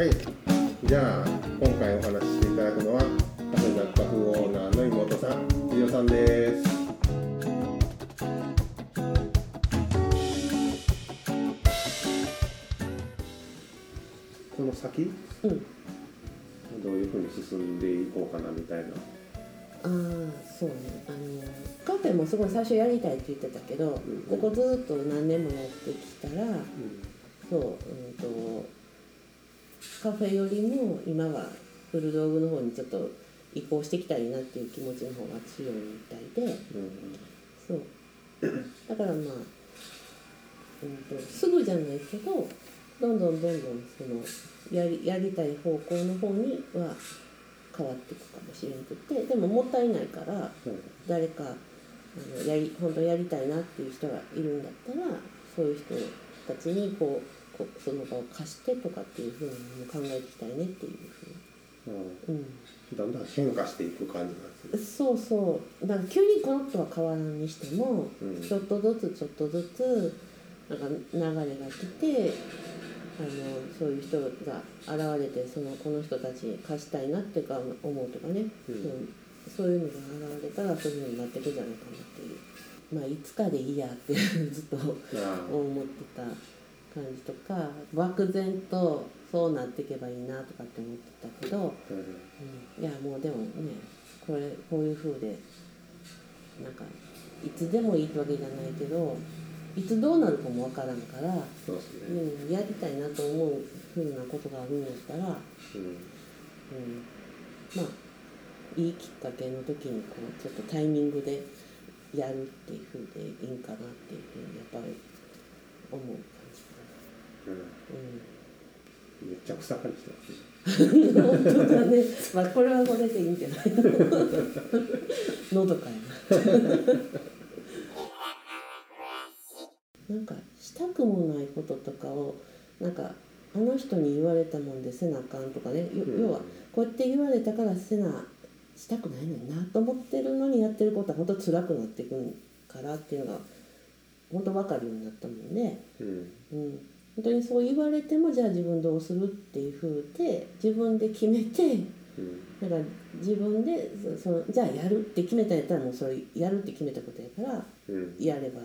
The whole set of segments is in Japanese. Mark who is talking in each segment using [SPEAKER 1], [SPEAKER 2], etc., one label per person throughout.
[SPEAKER 1] はい、じゃあ今回お話ししていただくのはカフェ雑貨風オーナーの妹さん、辻代さんです。この先
[SPEAKER 2] うん。
[SPEAKER 1] どういうふうに進んでいこうかなみたいな。
[SPEAKER 2] ああそうね。あのカフェもすごい最初やりたいって言ってたけど、
[SPEAKER 1] ん。
[SPEAKER 2] ここずっと何年もやってきたらそう、うん、とカフェよりも今は古道具の方にちょっと移行していきたいなっていう気持ちの方が強いみたいで
[SPEAKER 1] うん
[SPEAKER 2] そう。だからまあ、うん、とすぐじゃないけどどんどんどんどんそのやりやりたい方向の方には変わっていくかもしれなくて。でももったいないから
[SPEAKER 1] うん。
[SPEAKER 2] 誰かあのやり本当やりたいなっていう人がいるんだったらそういう人たちにこうその場を貸してとかっていうふうにも考えていきたいねっていうふうに、
[SPEAKER 1] うん。だんだん変化していく感じなんですね。
[SPEAKER 2] うん、そうそう。だから急にコロッとは変わらんにしても、
[SPEAKER 1] うん。
[SPEAKER 2] ちょっとずつちょっとずつなんか流れが来てあのそういう人が現れてそのこの人たちに貸したいなってか思うとかね、
[SPEAKER 1] うん。
[SPEAKER 2] そう。いうのが現れたらそういうふうになっていくんじゃないかなっていう。まあいつかでいいやってずっと思ってた感じとか漠然とそうなっていけばいいなとかって思ってたけど、
[SPEAKER 1] うん
[SPEAKER 2] うん、いやもうでもねこれこういう風でなんかいつでもいいってわけじゃないけどいつどうなるかもわからんから、
[SPEAKER 1] そうですね。
[SPEAKER 2] うん、やりたいなと思うふうなことがあるんだったら、うん、
[SPEAKER 1] うん
[SPEAKER 2] まあいいきっかけの時にこうちょっとタイミングでやるっていう風でいいんかなっていうふうにやっぱり思う
[SPEAKER 1] うん。めっちゃ草刈りしてます。ね。
[SPEAKER 2] 本当だね。まあこれはこれでいいんじゃない？のどかやな。なんかしたくもないこととかをなんかあの人に言われたもんでせなあかんとかね、よ
[SPEAKER 1] うん。
[SPEAKER 2] 要はこうやって言われたからせなしたくないのになと思ってるのにやってることは本当辛くなっていくからっていうのが本当分かるようになったもんで、
[SPEAKER 1] うん。
[SPEAKER 2] うん、本当にそう言われてもじゃあ自分どうするっていうふうで自分で決めて
[SPEAKER 1] うん。
[SPEAKER 2] だから自分でそそのじゃあやるって決めたんやったらもうそれやるって決めたことやから
[SPEAKER 1] うん。
[SPEAKER 2] やれば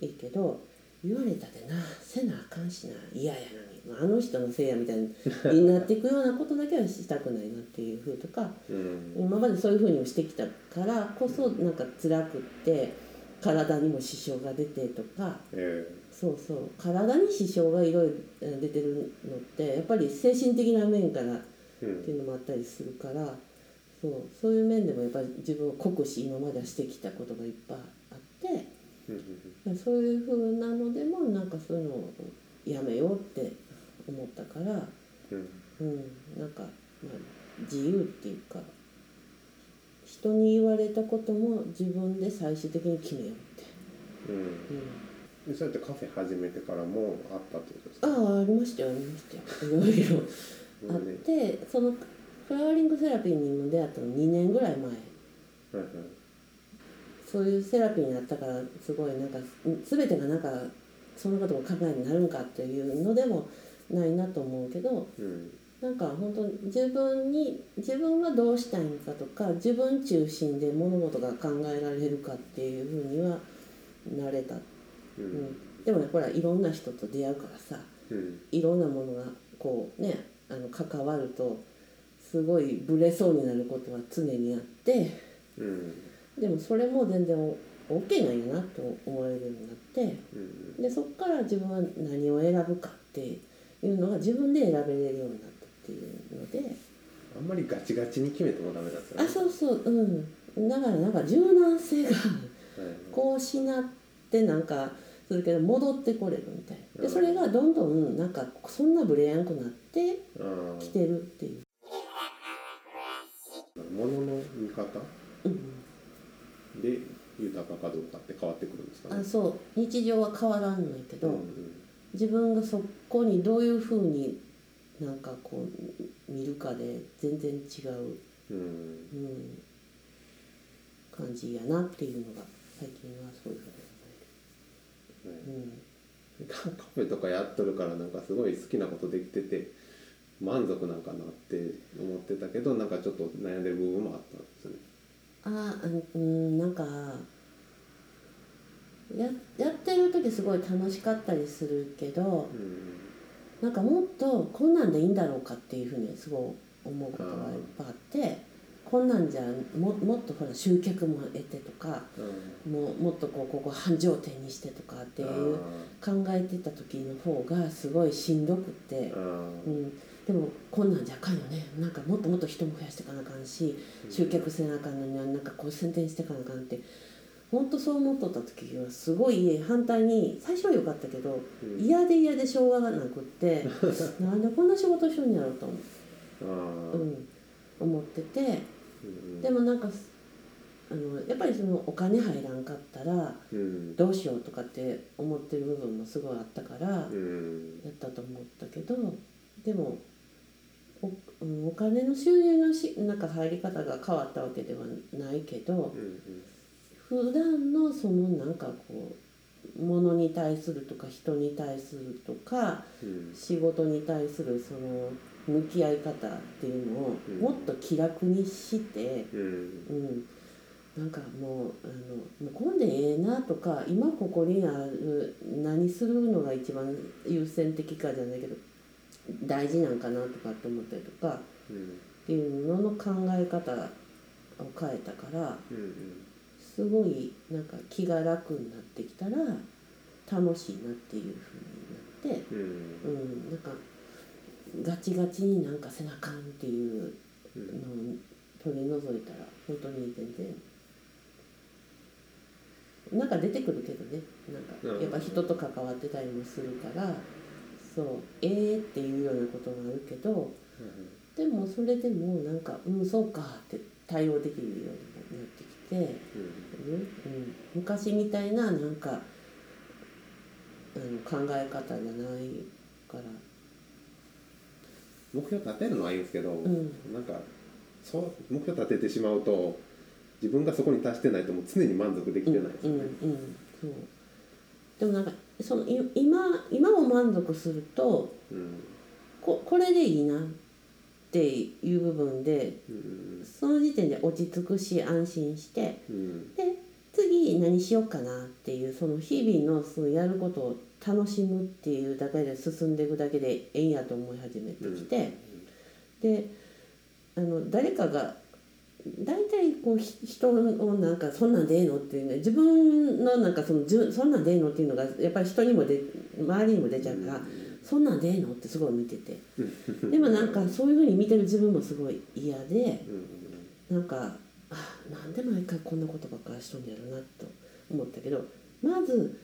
[SPEAKER 2] いいけど言われたでなせなあかんしな嫌やのに。あの人のせいやみたいになっていくようなことだけはしたくないなっていうふうとか
[SPEAKER 1] うん。
[SPEAKER 2] 今までそういうふうにもしてきたからこそなんか辛くって体にも支障が出てとか
[SPEAKER 1] え
[SPEAKER 2] そうそう体に支障がいろいろ出てるのってやっぱり精神的な面からっていうのもあったりするからそうそういう面でもやっぱり自分を酷使今まではしてきたことがいっぱいあって
[SPEAKER 1] うん。
[SPEAKER 2] そういうふうなのでもなんかそういうのをやめようって思ったから、
[SPEAKER 1] うん。
[SPEAKER 2] うん、なんか、まあ、自由っていうか人に言われたことも自分で最終的に決めようって。
[SPEAKER 1] うん。
[SPEAKER 2] うん
[SPEAKER 1] でそうやってカフェ始めてからもあったってことですか？
[SPEAKER 2] ああありましたよありましたよ。いろいろ。あっ
[SPEAKER 1] うん
[SPEAKER 2] てそのフラワーリングセラピーにも出会ったの2年ぐらい前。
[SPEAKER 1] はいはい
[SPEAKER 2] そういうセラピーになったからすごいなんか全てがなんかそのことを考えになるんかっていうのでもないなと思うけど
[SPEAKER 1] うん
[SPEAKER 2] なんか本当に自分に自分はどうしたいのかとか自分中心で物事が考えられるかっていうふうにはなれた、
[SPEAKER 1] う
[SPEAKER 2] うん。ん、でもねほらいろんな人と出会うからさ
[SPEAKER 1] うん。
[SPEAKER 2] いろんなものがこうねあの関わるとすごいブレそうになることは常にあって
[SPEAKER 1] うん。
[SPEAKER 2] でもそれも全然 OK なんやなと思えるようになって
[SPEAKER 1] うん。
[SPEAKER 2] でそこから自分は何を選ぶかっていうのが自分で選べれるようになったっていうので。
[SPEAKER 1] あんまりガチガチに決めてもダメなんですよね。
[SPEAKER 2] あそうそううん。だからなんか柔軟性が
[SPEAKER 1] はい。
[SPEAKER 2] こうしなってなんかするけど戻ってこれるみたいな。でそれがどんどんなんかそんなブレやんくなって
[SPEAKER 1] あ
[SPEAKER 2] きてるっていう。
[SPEAKER 1] あ物の見方？
[SPEAKER 2] うん。
[SPEAKER 1] で豊かかどうかって変わってくるんですかね。
[SPEAKER 2] あそう。日常は変わらんのやけど、
[SPEAKER 1] うん
[SPEAKER 2] 自分がそこにどういうふうになんかこう見るかで全然違う、
[SPEAKER 1] うん
[SPEAKER 2] うん、感じやなっていうのが最近はそういうふうに
[SPEAKER 1] はい
[SPEAKER 2] 思える、
[SPEAKER 1] カフェとかやっとるからなんかすごい好きなことできてて満足なんかなって思ってたけどなんかちょっと悩んでる部分もあったんですね
[SPEAKER 2] あーうんなんかややってる時すごい楽しかったりするけど
[SPEAKER 1] うん
[SPEAKER 2] なんかもっとこんなんでいいんだろうかっていうふうにすごい思うことがいっぱいあってこんなんじゃももっとほら集客も得てとか
[SPEAKER 1] うん。
[SPEAKER 2] もうもっとこうここ繁盛店にしてとかっていう考えてた時の方がすごいしんどくて。うん、でもこんなんじゃあかんよね。なんかもっともっと人も増やしていかなあかんし集客せなあかんのにはなんかこう宣伝していかなあかんって本当そう思っとった時はすごい反対に最初は良かったけど
[SPEAKER 1] うん。
[SPEAKER 2] 嫌で嫌でしょうがなくって なんでこんな仕事しようんやろうと思,、
[SPEAKER 1] あー。
[SPEAKER 2] うん、思ってて。
[SPEAKER 1] うん
[SPEAKER 2] でもなんかあのやっぱりそのお金入らんかったら
[SPEAKER 1] うん。
[SPEAKER 2] どうしようとかって思ってる部分もすごいあったから
[SPEAKER 1] うん。
[SPEAKER 2] やったと思ったけどでもおうんお金の収入のしなんか入り方が変わったわけではないけど
[SPEAKER 1] うん
[SPEAKER 2] 普段のそのなんかこう物に対するとか人に対するとか
[SPEAKER 1] うん。
[SPEAKER 2] 仕事に対するその向き合い方っていうのを
[SPEAKER 1] うん。
[SPEAKER 2] もっと気楽にして、
[SPEAKER 1] うん。
[SPEAKER 2] うん、なんかもうあのもうこんでええなとか今ここにある何するのが一番優先的かじゃないけど大事なんかなとかって思ったりとか
[SPEAKER 1] うん。
[SPEAKER 2] っていうのの考え方を変えたから
[SPEAKER 1] うん
[SPEAKER 2] すごいなんか気が楽になってきたら楽しいなっていうふうになって、
[SPEAKER 1] うん。
[SPEAKER 2] うん、なんかガチガチになんかせなあかんっていう
[SPEAKER 1] うん
[SPEAKER 2] のを取り除いたら本当に全然なんか出てくるけどね。なんかやっぱ人と関わってたりもするからそうええっていうようなことがあるけどでもそれでもなんかうんそうかって対応できるようになってきて、うんうん、昔みたいななんかあの考え方じゃないから。
[SPEAKER 1] 目標立てるのはいいんですけど、
[SPEAKER 2] ん。
[SPEAKER 1] なんかそう目標立ててしまうと自分がそこに達してないともう常に満足できてないです
[SPEAKER 2] うん
[SPEAKER 1] よね。
[SPEAKER 2] うんうん。そう。でもなんかそのい今今を満足すると
[SPEAKER 1] うん。
[SPEAKER 2] ここれでいいなっていう部分で
[SPEAKER 1] うん。
[SPEAKER 2] その時点で落ち着くし安心して
[SPEAKER 1] うん。
[SPEAKER 2] で次何しようかなっていうその日々のそのやることを楽しむっていうだけで進んでいくだけでええんやと思い始めてきて、であの誰かが大体こうひ人をなんか「そんなんでええの?」っていうね自分のなんかそのじゅそんなんでええのっていうのがやっぱり人にもで周りにも出ちゃうから「そんなんでええの?」ってすごい見てて。でもなんかそういうふうに見てる自分もすごい嫌で
[SPEAKER 1] うん
[SPEAKER 2] なんかあなんで毎回こんなことばっかりしとんやろなと思ったけどまず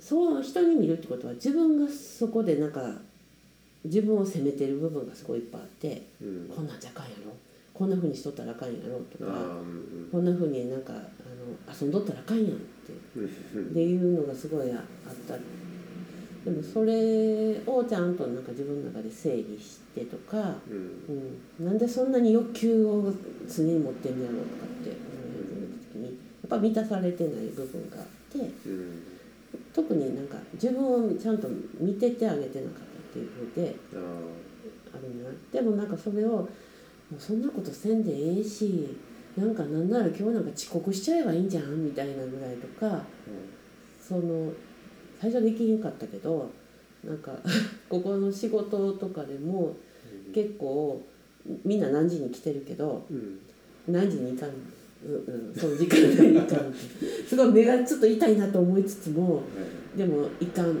[SPEAKER 2] そう人に見るってことは自分がそこでなんか自分を責めてる部分がすごいいっぱいあって
[SPEAKER 1] うん。
[SPEAKER 2] こんなんじゃあかんやろ？こんなふうにしとったらあかんやろ？とか
[SPEAKER 1] うん
[SPEAKER 2] こんなふうになんかあの遊んどったらあかんやんって
[SPEAKER 1] うん
[SPEAKER 2] っていうのがすごいああったでもそれをちゃんとなんか自分の中で整理してとか、
[SPEAKER 1] うん。
[SPEAKER 2] うん、なんでそんなに欲求を常に持ってんやろうとかって思い始めた時にやっぱ満たされてない部分があって
[SPEAKER 1] うん。
[SPEAKER 2] 特になんか自分をちゃんと見ててあげてなかったっていうふうで
[SPEAKER 1] あ
[SPEAKER 2] るな。いでもなんかそれをもうそんなことせんでええしなんかなんなら今日なんか遅刻しちゃえばいいんじゃんみたいなぐらいとかその最初できへんかったけどなんか ここの仕事とかでも結構みんな何時に来てるけど
[SPEAKER 1] うん。
[SPEAKER 2] 何時に行かん、うんうん、その時間で行かんって。すごい目がちょっと痛いなと思いつつもでもいかん。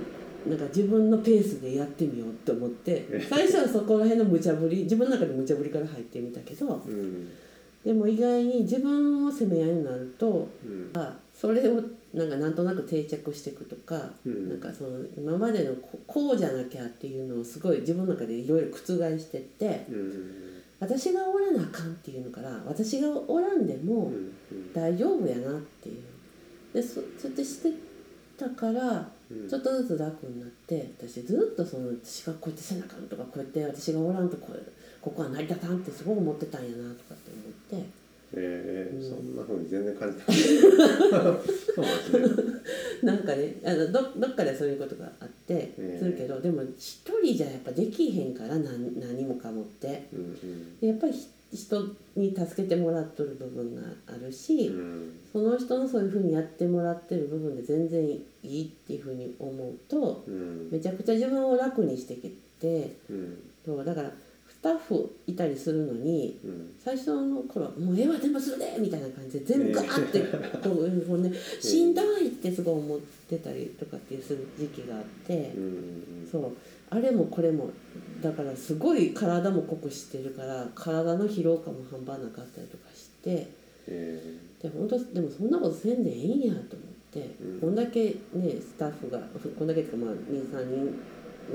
[SPEAKER 2] なんか自分のペースでやってみようと思って 最初はそこら辺の無茶ぶり自分の中で無茶ぶりから入ってみたけど
[SPEAKER 1] うん。
[SPEAKER 2] でも意外に自分を責め合いになると
[SPEAKER 1] うん。
[SPEAKER 2] あそれをなんかなんとなく定着していくとか、
[SPEAKER 1] うん。
[SPEAKER 2] なんかその今までのここうじゃなきゃっていうのをすごい自分の中でいろいろ覆してって
[SPEAKER 1] うん
[SPEAKER 2] 私がおらなあかんっていうのから私がおらんでも
[SPEAKER 1] うん。
[SPEAKER 2] 大丈夫やなっていう。でそそうやってしてたから
[SPEAKER 1] うん。
[SPEAKER 2] ちょっとずつ楽になって私ずっとその私がこうやってせなあかんとかこうやって私がおらんとこうここは成り立たんってすごく思ってたんやなとかって思って。
[SPEAKER 1] えー
[SPEAKER 2] うん。
[SPEAKER 1] そんな風に全然感じない。そうなんですね。
[SPEAKER 2] なんかねあのどどっかでそういうことがあって
[SPEAKER 1] ええ
[SPEAKER 2] するけど、でも一人人じゃやっぱできへんから何何もかもって。
[SPEAKER 1] うんうん。
[SPEAKER 2] でやっぱりひ人に助けてもらっとる部分があるし、
[SPEAKER 1] うん。
[SPEAKER 2] その人のそういうふうにやってもらってる部分で全然いいっていうふうに思うと
[SPEAKER 1] うん。
[SPEAKER 2] めちゃくちゃ自分を楽にしてきて
[SPEAKER 1] うん。
[SPEAKER 2] そうだからスタッフいたりするのに
[SPEAKER 1] うん。
[SPEAKER 2] 最初の頃は「もうええわ全部するで!」みたいな感じで全部ガーってこうこうねしんどいってすごい思ってたりとかってする時期があって
[SPEAKER 1] うん。うん
[SPEAKER 2] そう。あれもこれもだからすごい体も濃くしてるから体の疲労感も半端なかったりとかして
[SPEAKER 1] え。
[SPEAKER 2] で本当でもそんなことせんでええんやと思って、
[SPEAKER 1] うん。
[SPEAKER 2] こんだけねスタッフがこんだけっていうかまあ23人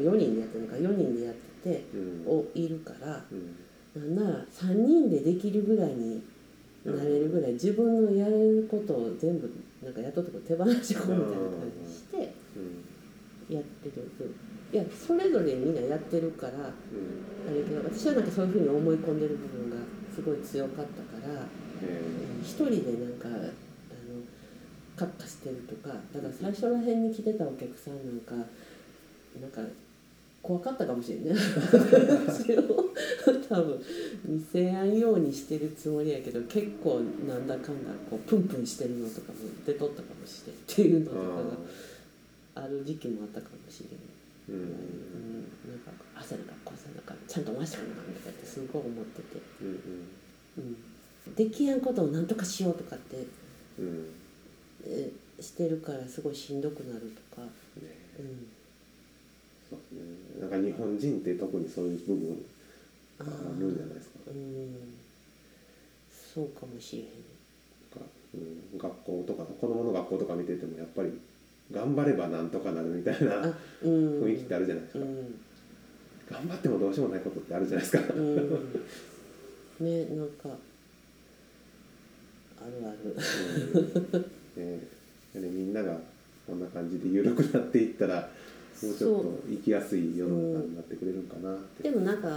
[SPEAKER 2] 4人でやってるのか4人でやってて
[SPEAKER 1] うん。
[SPEAKER 2] おいるから。
[SPEAKER 1] うん。
[SPEAKER 2] なんなら3人でできるぐらいになれるぐらい自分のやれることを全部なんかやっとって手放してこうみたいな感じして
[SPEAKER 1] うん。
[SPEAKER 2] やってるいやそれぞれみんなやってるからあ
[SPEAKER 1] うん。
[SPEAKER 2] れけど私はなんかそういうふうに思い込んでる部分がすごい強かったから
[SPEAKER 1] え
[SPEAKER 2] 一人でなんかあのカッカしてるとかだから最初らへんに来てたお客さんなんかなんか怖かったかもしれんね私を多分見せ合うようにしてるつもりやけど結構なんだかんだこうプンプンしてるのとかも出とったかもしれんっていうのとか
[SPEAKER 1] あ
[SPEAKER 2] がある時期もあったかもしれん、
[SPEAKER 1] ーうん。
[SPEAKER 2] うん、なんか汗なんかこうさなんかちゃんと回してかなとかってすごい思ってて、
[SPEAKER 1] うん
[SPEAKER 2] うん、できやんことをなんとかしようとかって
[SPEAKER 1] うん。うん
[SPEAKER 2] えーしてるからすごいしんどくなるとか、
[SPEAKER 1] ね。
[SPEAKER 2] うん、
[SPEAKER 1] そうですね。なんか日本人って特にそういう部分
[SPEAKER 2] あ
[SPEAKER 1] るんじゃないですか。
[SPEAKER 2] うん。そうかもしれへん。
[SPEAKER 1] なんかうん、学校とか子供の学校とか見ててもやっぱり頑張ればなんとかなるみたいな雰囲気ってあるじゃないですか、
[SPEAKER 2] うん。
[SPEAKER 1] 頑張ってもどうしようもないことってあるじゃないですか、
[SPEAKER 2] うん。ねなんかあるある。
[SPEAKER 1] うん。ね。でみんながこんな感じで緩くなっていったらもうちょっと生きやすい世の中になってくれるんかなって、
[SPEAKER 2] でもなんか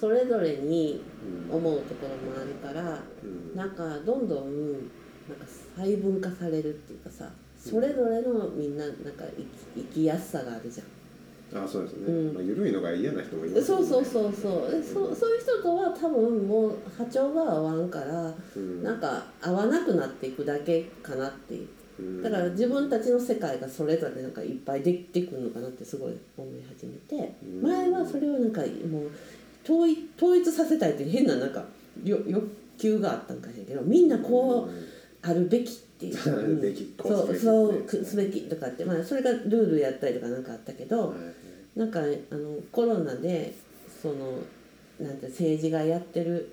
[SPEAKER 2] それぞれに
[SPEAKER 1] うん
[SPEAKER 2] 思うところもあるから
[SPEAKER 1] うん
[SPEAKER 2] なんかどんどんなんか細分化されるっていうかさそれぞれのみんななんか生き生きやすさがあるじゃん。
[SPEAKER 1] あそうですね、
[SPEAKER 2] うん。
[SPEAKER 1] まあ、緩いのが嫌な人もいます
[SPEAKER 2] そうそう
[SPEAKER 1] う、
[SPEAKER 2] そうそう。でそそういう人とは多分もう波長が合わんから
[SPEAKER 1] うん、
[SPEAKER 2] なんか合わなくなっていくだけかなっていう。
[SPEAKER 1] うん
[SPEAKER 2] だから自分たちの世界がそれぞれなんかいっぱいできてくるのかなってすごい思い始めて
[SPEAKER 1] うん。
[SPEAKER 2] 前はそれをなんかもう統一統一させたいっていう変ななんかよ欲求があったんかしらんけどみんなこうあるべきっていう、
[SPEAKER 1] う
[SPEAKER 2] そう
[SPEAKER 1] すべき
[SPEAKER 2] そう
[SPEAKER 1] です
[SPEAKER 2] べきとかって、まあ、それがルールやったりとかなんかあったけど、
[SPEAKER 1] はい
[SPEAKER 2] なんかあのコロナでそのなんて政治がやってる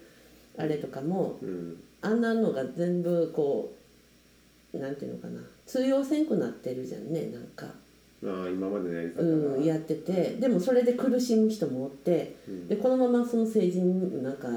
[SPEAKER 2] あれとかも
[SPEAKER 1] うん。
[SPEAKER 2] あんなのが全部こうなんていうのかな。通用せんくなってるじゃんねなんか、
[SPEAKER 1] ああ今までのやり方が、
[SPEAKER 2] うん、やってて。でもそれで苦しむ人もおって。
[SPEAKER 1] うん。
[SPEAKER 2] でこのままその政治になんか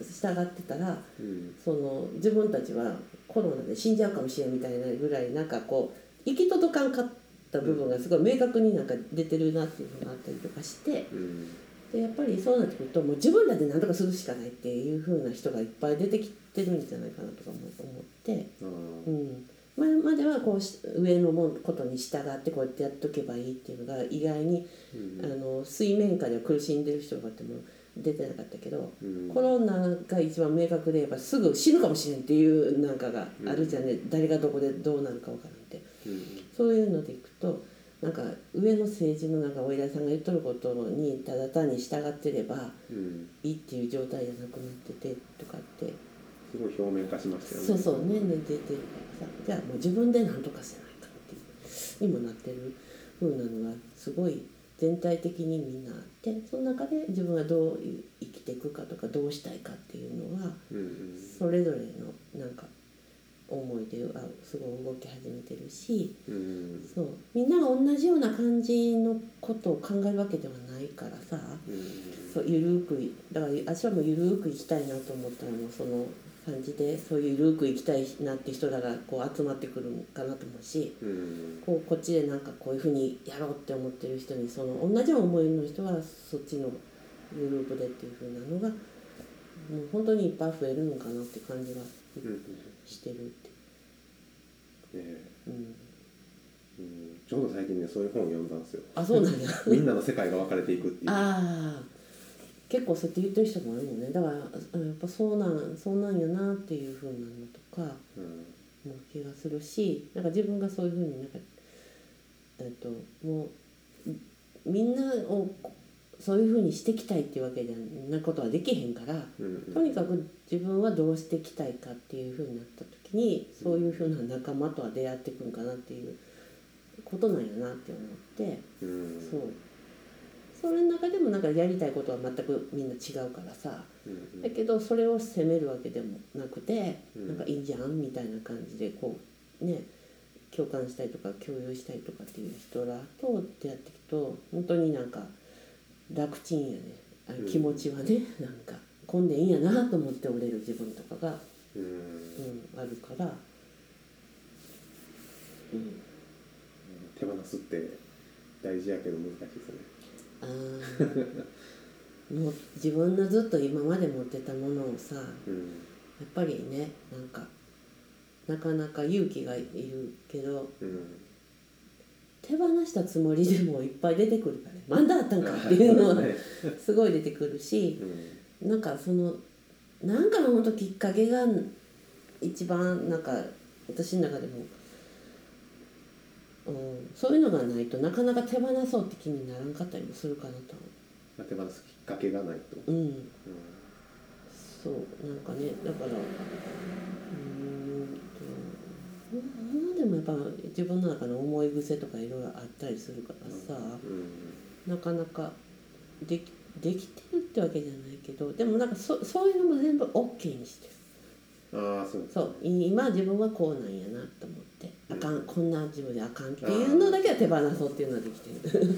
[SPEAKER 2] 従ってたら
[SPEAKER 1] うん。
[SPEAKER 2] その自分たちはコロナで死んじゃうかもしれんみたいなぐらいなんかこう行き届かんかった部分がすごい明確になんか出てるなっていうのがあったりとかして。
[SPEAKER 1] うん。
[SPEAKER 2] でやっぱりそうなってくるともう自分らで何とかするしかないっていう風な人がいっぱい出てきてるんじゃないかなとかも思って、
[SPEAKER 1] あ
[SPEAKER 2] う
[SPEAKER 1] ー
[SPEAKER 2] ん、前まではこうし上のもんことに従ってこうやってやっとけばいいっていうのが意外に、
[SPEAKER 1] うん。
[SPEAKER 2] あの水面下では苦しんでる人がいても出てなかったけど、
[SPEAKER 1] うん。
[SPEAKER 2] コロナが一番明確で言えばすぐ死ぬかもしれんっていうなんかがあるじゃん。ね、誰がどこでどうなるか分からんって。
[SPEAKER 1] うん。
[SPEAKER 2] そういうのでいくとなんか上の政治のなんかお偉いさんが言っとることにただ単に従ってれば
[SPEAKER 1] うん。
[SPEAKER 2] いいっていう状態じゃなくなっててとかって、
[SPEAKER 1] すごい表面化しましたよね。
[SPEAKER 2] そうそう年々出てるからさじゃあもう自分で何とかせないかっていうにもなってる風なのがすごい全体的にみんなあってその中で自分がどう生きていくかとかどうしたいかっていうのは
[SPEAKER 1] うんうん
[SPEAKER 2] それぞれのなんか思いであすごい動き始めてるし。
[SPEAKER 1] うん
[SPEAKER 2] そうみんなが同じような感じのことを考えるわけではないからさ
[SPEAKER 1] うん
[SPEAKER 2] そうゆるくいだから私はもうゆるく生きたいなと思ったらもうその感じでそういうゆるく生きたいなって人らがこう集まってくるのかなと思うし
[SPEAKER 1] うん。
[SPEAKER 2] こうこっちでなんかこういうふうにやろうって思ってる人にその同じ思いの人はそっちのグループでっていうふうなのがもう本当にいっぱい増えるのかなって感じがしてるって。
[SPEAKER 1] ね
[SPEAKER 2] うん。
[SPEAKER 1] うん。ちょうど最近ねそういう本を読んだんですよ。
[SPEAKER 2] あそうなんや
[SPEAKER 1] みんなの世界が分かれていくっていう。
[SPEAKER 2] ああ結構そうやって言ってる人もいるもんね。だからうんやっぱそうなんそうなんやなっていうふうなのとか
[SPEAKER 1] うん。
[SPEAKER 2] の気がするしなんか自分がそういうふうになんかえっともうみんなをそういうふうにしていきたいっていうわけじゃなことはできへんから
[SPEAKER 1] うん
[SPEAKER 2] とにかく自分はどうしていきたいかっていうふうになった時にそういうふうな仲間とは出会っていくんかなっていうことなんやなって思って。
[SPEAKER 1] うん。
[SPEAKER 2] そうそれの中でもなんかやりたいことは全くみんな違うからさ。
[SPEAKER 1] うん
[SPEAKER 2] だけどそれを責めるわけでもなくて
[SPEAKER 1] うん。
[SPEAKER 2] なんかいいじゃんみたいな感じでこうね共感したりとか共有したりとかっていう人らと出会っていくと本当になんか楽ちんやね。あ
[SPEAKER 1] うん
[SPEAKER 2] 気持ちはねなんか混んでいいんやなと思っておれる自分とかが、
[SPEAKER 1] うん。
[SPEAKER 2] うん、あるから、うん、
[SPEAKER 1] 手放すって大事やけど難しいですね
[SPEAKER 2] もう自分のずっと今まで持ってたものをさや
[SPEAKER 1] うん。
[SPEAKER 2] っぱりねなんかなかなか勇気がいるけど
[SPEAKER 1] うん。
[SPEAKER 2] 手放したつもりでもいっぱい出てくるからね。まだあったんかっていうのは
[SPEAKER 1] ね
[SPEAKER 2] すごい出てくるし
[SPEAKER 1] うん。
[SPEAKER 2] なんかそのなんかのほんときっかけが一番なんか私の中でも、うん、そういうのがないとなかなか手放そうって気にならんかったりもするかなと。
[SPEAKER 1] まあ手放すきっかけがないと、
[SPEAKER 2] うん。
[SPEAKER 1] うん。
[SPEAKER 2] そうなんかねだからうーんとまあでもやっぱ自分の中の思い癖とかいろいろあったりするからさ、
[SPEAKER 1] うん。
[SPEAKER 2] なかなかできできてるってわけじゃないけどでもなんかそそういうのも全部 OK にしてる。
[SPEAKER 1] ああそう。です
[SPEAKER 2] そうい今自分はこうなんやなと思って。あかんこんな自分であかんっていうのだけは手放そうっていうのはできてる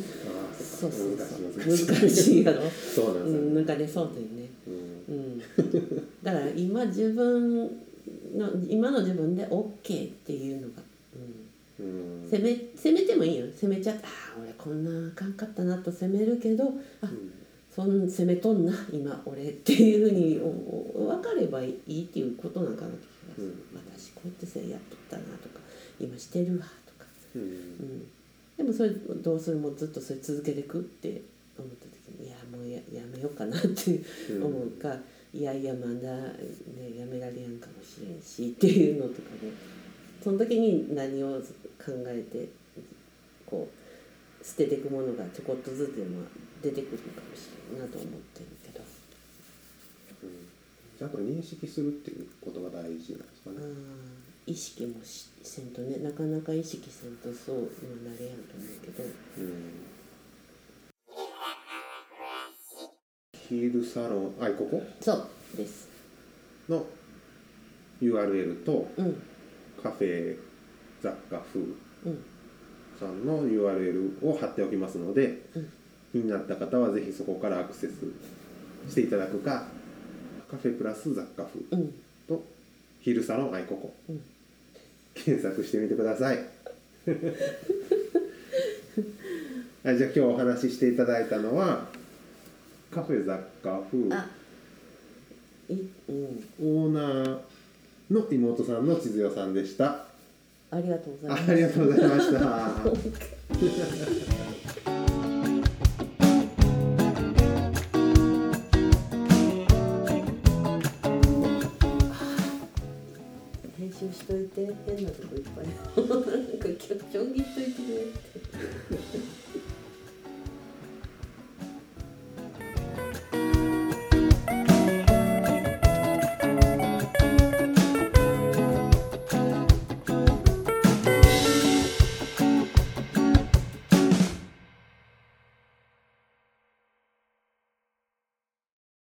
[SPEAKER 2] そうそう
[SPEAKER 1] 難しい。
[SPEAKER 2] そう
[SPEAKER 1] 難しい
[SPEAKER 2] やろ、
[SPEAKER 1] そうなんですよ、
[SPEAKER 2] うん、なんかねそうだよね。
[SPEAKER 1] うん。
[SPEAKER 2] うんだから今自分の今の自分で OK っていうのが、うん、
[SPEAKER 1] うん。
[SPEAKER 2] 責め責めてもいいよ。責めちゃってああ俺こんなあかんかったなと責めるけどあそん責めとんな今俺っていうふうに分かればいいっていうことなんかなって気がする、
[SPEAKER 1] うん。
[SPEAKER 2] 私こうやってせやっとったなとか今してるわとか、
[SPEAKER 1] うん。
[SPEAKER 2] うん、でもそれどうするもうずっとそれ続けていくって思った時にいやもうややめようかなって
[SPEAKER 1] うん
[SPEAKER 2] 思うか、いやいやまだ、ね、やめられやんかもしれんしっていうのとかでその時に何を考えてこう捨てていくものがちょこっとずつでも出てくるかもしれんなと思ってるけど、
[SPEAKER 1] うん。ちゃんと認識するっていうことが大事なんですか
[SPEAKER 2] あ
[SPEAKER 1] ね
[SPEAKER 2] ー意識もしせんとねなかなか意識せんとそうはなれやんと思うけど。
[SPEAKER 1] うん。ヒールサロンあいここ？
[SPEAKER 2] そうです。
[SPEAKER 1] の URL と
[SPEAKER 2] うん。
[SPEAKER 1] カフェ雑貨風
[SPEAKER 2] うん。
[SPEAKER 1] さんの URL を貼っておきますので、
[SPEAKER 2] うん。
[SPEAKER 1] 気になった方はぜひそこからアクセスしていただくかカフェプラス雑貨風
[SPEAKER 2] うん。
[SPEAKER 1] とヒールサロンアイココ、
[SPEAKER 2] うん
[SPEAKER 1] 検索してみてください。はいじゃあ今日お話ししていただいたのはカフェ雑貨風。オーナーの妹さんの千鶴代さんでした。
[SPEAKER 2] ありがとうございます。
[SPEAKER 1] あありがとうございました